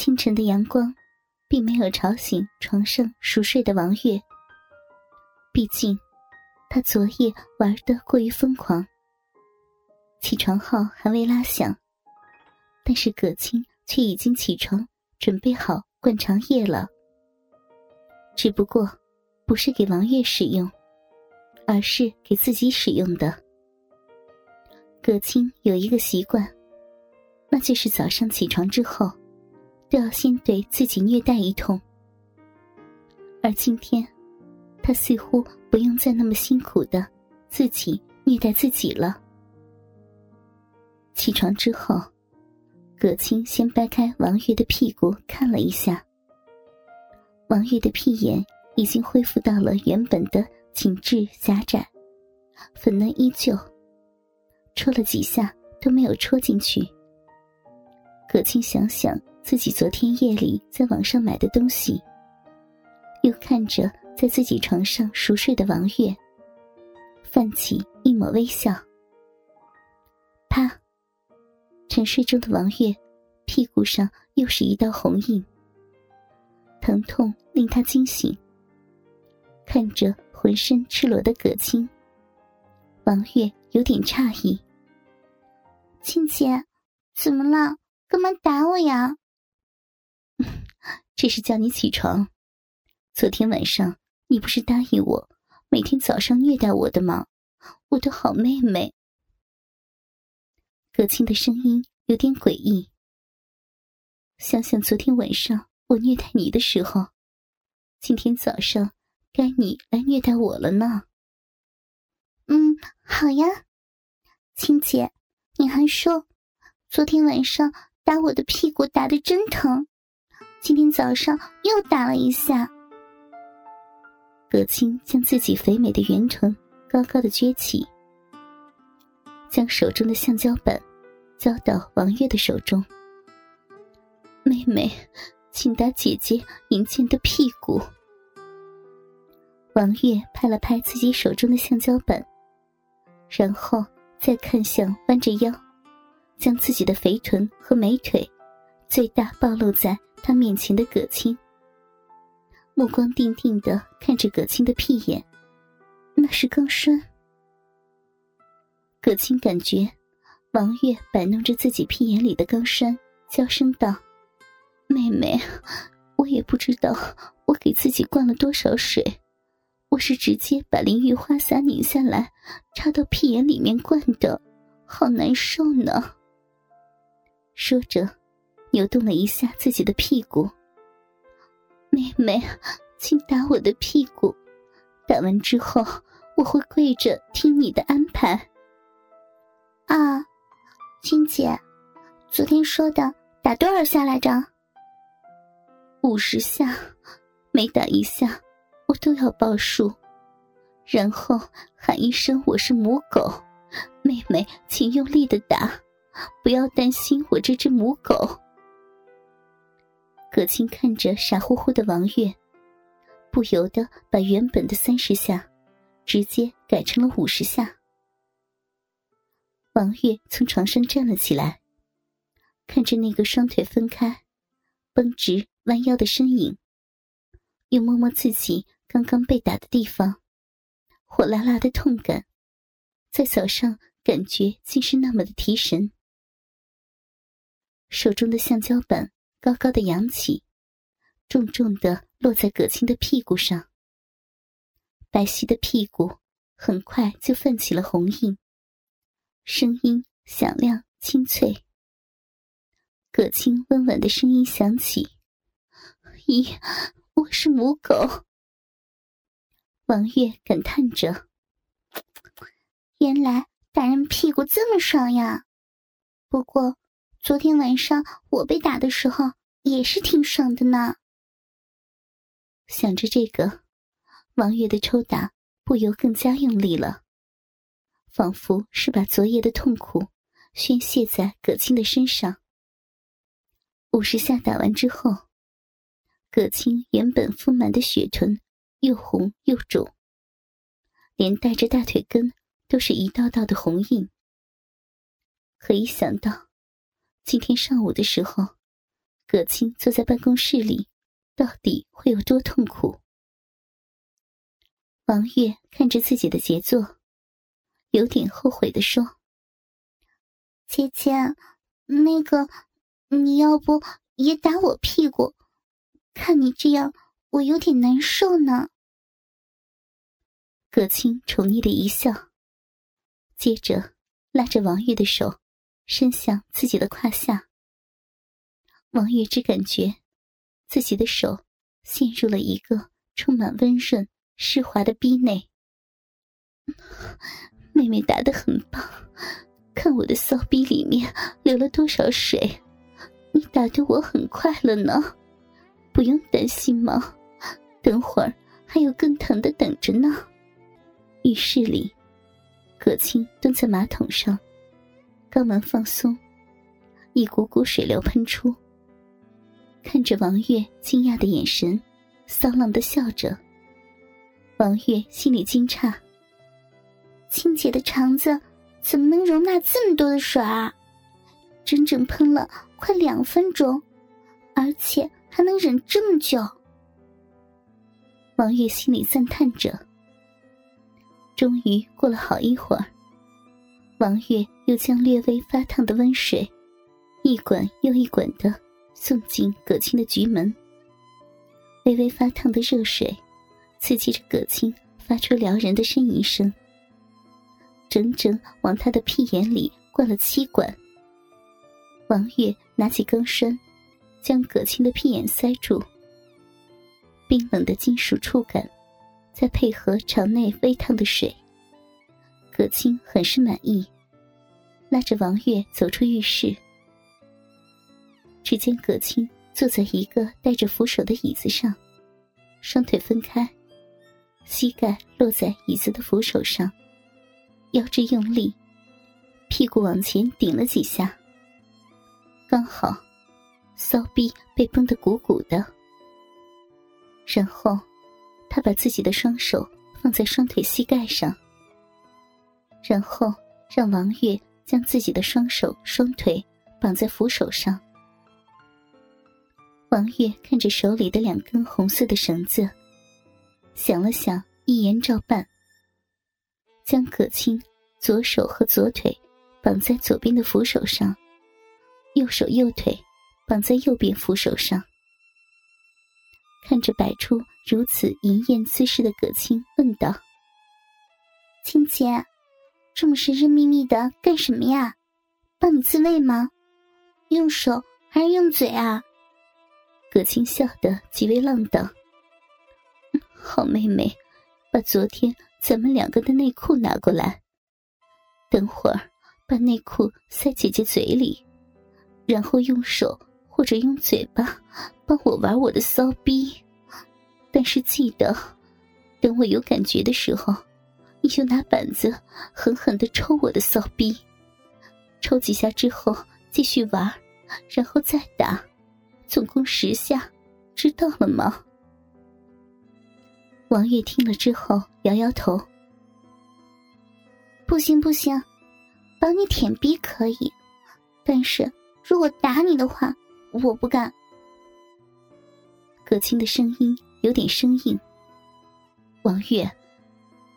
清晨的阳光，并没有吵醒床上熟睡的王月。毕竟，他昨夜玩得过于疯狂。起床号还未拉响，但是葛青却已经起床，准备好灌肠液了。只不过，不是给王月使用，而是给自己使用的。葛青有一个习惯，那就是早上起床之后，都要先对自己虐待一通。而今天，他似乎不用再那么辛苦的自己虐待自己了。起床之后，葛青先掰开王月的屁股看了一下。王月的屁眼已经恢复到了原本的紧致狭窄，粉嫩依旧。戳了几下都没有戳进去。葛青想想自己昨天夜里在网上买的东西，又看着在自己床上熟睡的王月，泛起一抹微笑。啪！沉睡中的王月屁股上又是一道红印，疼痛令他惊醒。看着浑身赤裸的葛青，王月有点诧异。青姐，怎么了？干嘛打我呀？这是叫你起床。昨天晚上你不是答应我每天早上虐待我的吗？我的好妹妹。葛青的声音有点诡异。想想昨天晚上我虐待你的时候，今天早上该你来虐待我了呢。嗯，好呀，青姐。你还说，昨天晚上打我的屁股打的真疼，今天早上又打了一下。葛青将自己肥美的圆臀高高的撅起，将手中的橡胶板交到王月的手中。妹妹，请打姐姐银剑的屁股。王月拍了拍自己手中的橡胶板，然后。再看向弯着腰，将自己的肥臀和美腿最大暴露在他面前的葛青，目光定定的看着葛青的屁眼，那是钢栓。葛青感觉王月摆弄着自己屁眼里的钢栓，娇声道：“妹妹，我也不知道我给自己灌了多少水。”我是直接把淋浴花洒拧下来，插到屁眼里面灌的，好难受呢。说着，扭动了一下自己的屁股。妹妹，请打我的屁股，打完之后我会跪着听你的安排。啊，青姐，昨天说的打多少下来着？五十下，每打一下。我都要报数，然后喊一声“我是母狗”，妹妹，请用力的打，不要担心我这只母狗。葛青看着傻乎乎的王月，不由得把原本的三十下，直接改成了五十下。王月从床上站了起来，看着那个双腿分开、绷直、弯腰的身影，又摸摸自己。刚刚被打的地方，火辣辣的痛感，在早上感觉竟是那么的提神。手中的橡胶板高高的扬起，重重的落在葛青的屁股上。白皙的屁股很快就泛起了红印，声音响亮清脆。葛青温婉的声音响起：“咦，我是母狗。”王月感叹着：“原来打人屁股这么爽呀！不过昨天晚上我被打的时候也是挺爽的呢。”想着这个，王月的抽打不由更加用力了，仿佛是把昨夜的痛苦宣泄在葛青的身上。五十下打完之后，葛青原本丰满的雪臀。又红又肿，连带着大腿根都是一道道的红印。可一想到今天上午的时候，葛青坐在办公室里，到底会有多痛苦？王月看着自己的杰作，有点后悔的说：“姐姐，那个，你要不也打我屁股？看你这样，我有点难受呢。”葛青宠溺的一笑，接着拉着王月的手，伸向自己的胯下。王月只感觉自己的手陷入了一个充满温润、湿滑的逼内。妹妹打得很棒，看我的骚逼里面流了多少水，你打得我很快乐呢，不用担心吗？等会儿还有更疼的等着呢。浴室里，葛青蹲在马桶上，肛门放松，一股股水流喷出。看着王月惊讶的眼神，骚浪的笑着。王月心里惊诧：青姐的肠子怎么能容纳这么多的水啊？整整喷了快两分钟，而且还能忍这么久。王月心里赞叹着。终于过了好一会儿，王月又将略微发烫的温水，一管又一管的。送进葛青的局门，微微发烫的热水刺激着葛青，发出撩人的呻吟声。整整往他的屁眼里灌了七管。王月拿起钢栓，将葛青的屁眼塞住。冰冷的金属触感，再配合肠内微烫的水，葛青很是满意，拉着王月走出浴室。只见葛青坐在一个带着扶手的椅子上，双腿分开，膝盖落在椅子的扶手上，腰肢用力，屁股往前顶了几下，刚好，骚逼被绷得鼓鼓的。然后，他把自己的双手放在双腿膝盖上，然后让王月将自己的双手双腿绑在扶手上。王月看着手里的两根红色的绳子，想了想，一言照办，将葛青左手和左腿绑在左边的扶手上，右手右腿绑在右边扶手上。看着摆出如此淫艳姿势的葛青，问道：“青姐，这么神神秘秘的干什么呀？帮你自慰吗？用手还是用嘴啊？”葛青笑得极为浪荡。好妹妹，把昨天咱们两个的内裤拿过来。等会儿把内裤塞姐姐嘴里，然后用手或者用嘴巴帮我玩我的骚逼。但是记得，等我有感觉的时候，你就拿板子狠狠的抽我的骚逼。抽几下之后继续玩，然后再打。总共十下，知道了吗？王月听了之后摇摇头：“不行不行，帮你舔逼可以，但是如果打你的话，我不干。”葛青的声音有点生硬：“王月，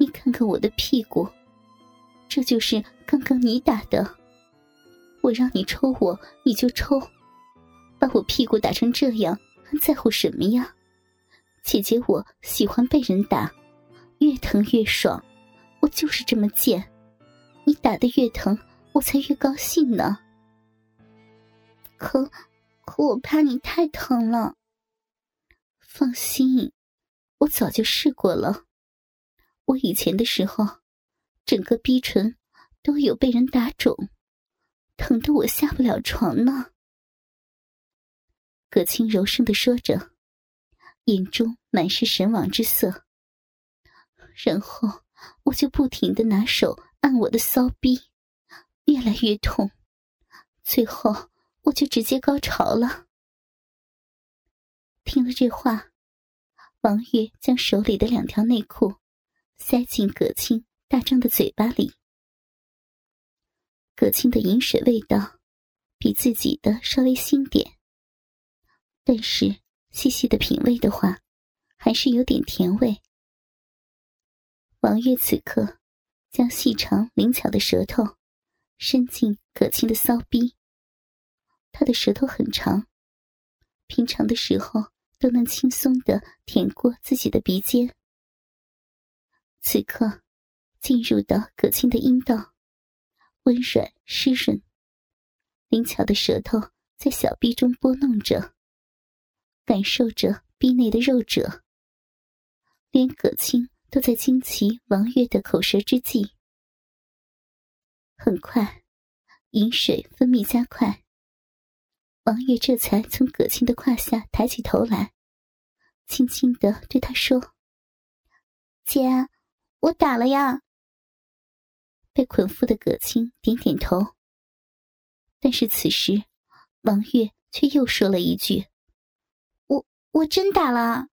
你看看我的屁股，这就是刚刚你打的。我让你抽我，你就抽。”把我屁股打成这样，还在乎什么呀？姐姐，我喜欢被人打，越疼越爽，我就是这么贱。你打的越疼，我才越高兴呢。可，可我怕你太疼了。放心，我早就试过了。我以前的时候，整个逼唇都有被人打肿，疼得我下不了床呢。葛青柔声的说着，眼中满是神往之色。然后我就不停的拿手按我的骚逼，越来越痛，最后我就直接高潮了。听了这话，王月将手里的两条内裤塞进葛青大张的嘴巴里。葛青的饮水味道比自己的稍微腥点。但是细细的品味的话，还是有点甜味。王月此刻将细长灵巧的舌头伸进葛青的骚逼，他的舌头很长，平常的时候都能轻松的舔过自己的鼻尖。此刻进入到葛青的阴道，温软湿润，灵巧的舌头在小臂中拨弄着，感受着臂内的肉褶，连葛青。都在惊奇王月的口舌之际，很快，饮水分泌加快。王月这才从葛青的胯下抬起头来，轻轻的对他说：“姐，我打了呀。”被捆缚的葛青点点头，但是此时，王月却又说了一句：“我我真打了。”